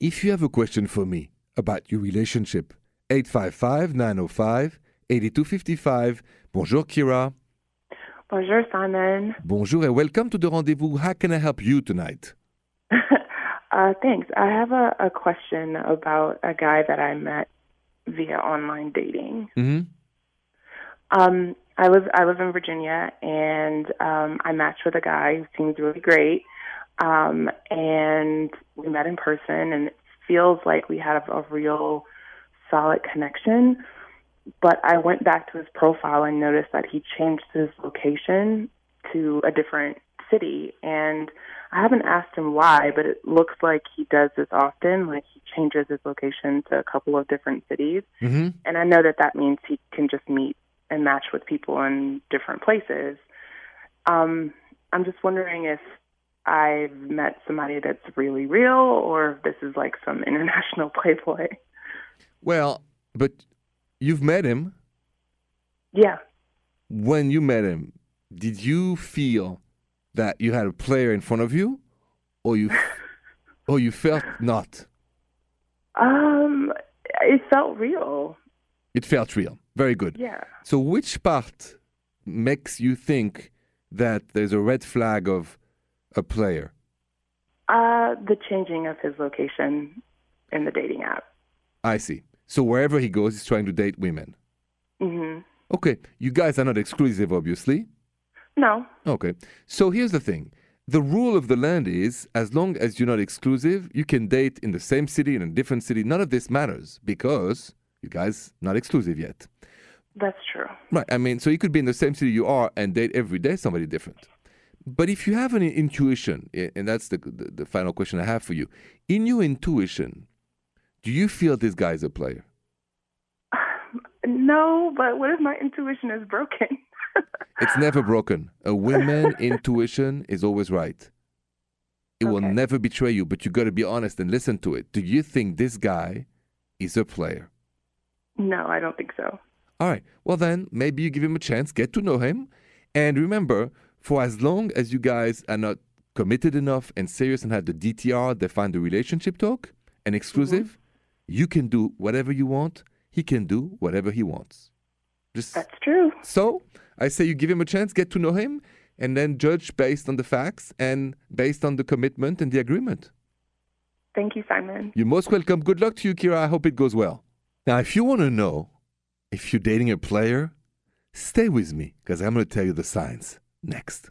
If you have a question for me about your relationship, 855 905 8255. Bonjour, Kira. Bonjour, Simon. Bonjour, and welcome to the rendezvous. How can I help you tonight? uh, thanks. I have a, a, question about a guy that I met via online dating. Mm-hmm. Um, I live I live in Virginia, and um, I matched with a guy who seems really great. Um, and we met in person, and it feels like we had a, a real solid connection. But I went back to his profile and noticed that he changed his location to a different city, and I haven't asked him why, but it looks like he does this often. Like he changes his location to a couple of different cities, mm-hmm. and I know that that means he can just meet and match with people in different places. Um, I'm just wondering if I've met somebody that's really real, or if this is like some international playboy. Well, but you've met him. Yeah. When you met him, did you feel that you had a player in front of you, or you, or you felt not? Um, it felt real. It felt real. Very good. Yeah. So, which part makes you think that there's a red flag of a player? Uh, the changing of his location in the dating app. I see. So wherever he goes, he's trying to date women. Mm-hmm. Okay, you guys are not exclusive, obviously. No. Okay. So here's the thing. The rule of the land is as long as you're not exclusive, you can date in the same city, in a different city. None of this matters because you guys not exclusive yet. That's true. Right. I mean, so you could be in the same city you are and date every day somebody different. But if you have an intuition, and that's the, the, the final question I have for you, in your intuition, do you feel this guy is a player? No, but what if my intuition is broken? it's never broken. A woman intuition is always right. It Okay. will never betray you, but you got to be honest and listen to it. Do you think this guy is a player? no, I don't think so. All right. Well, then maybe you give him a chance, get to know him, and remember, for as long as you guys are not committed enough and serious and have the DTR, define the relationship talk, and exclusive, mm-hmm. you can do whatever you want. He can do whatever he wants. Just That's true. so I say you give him a chance, get to know him, and then judge based on the facts and based on the commitment and the agreement. Thank you, Simon. You're most welcome. Good luck to you, Kira. I hope it goes well. Now, if you want to know if you're dating a player, stay with me because I'm going to tell you the signs next.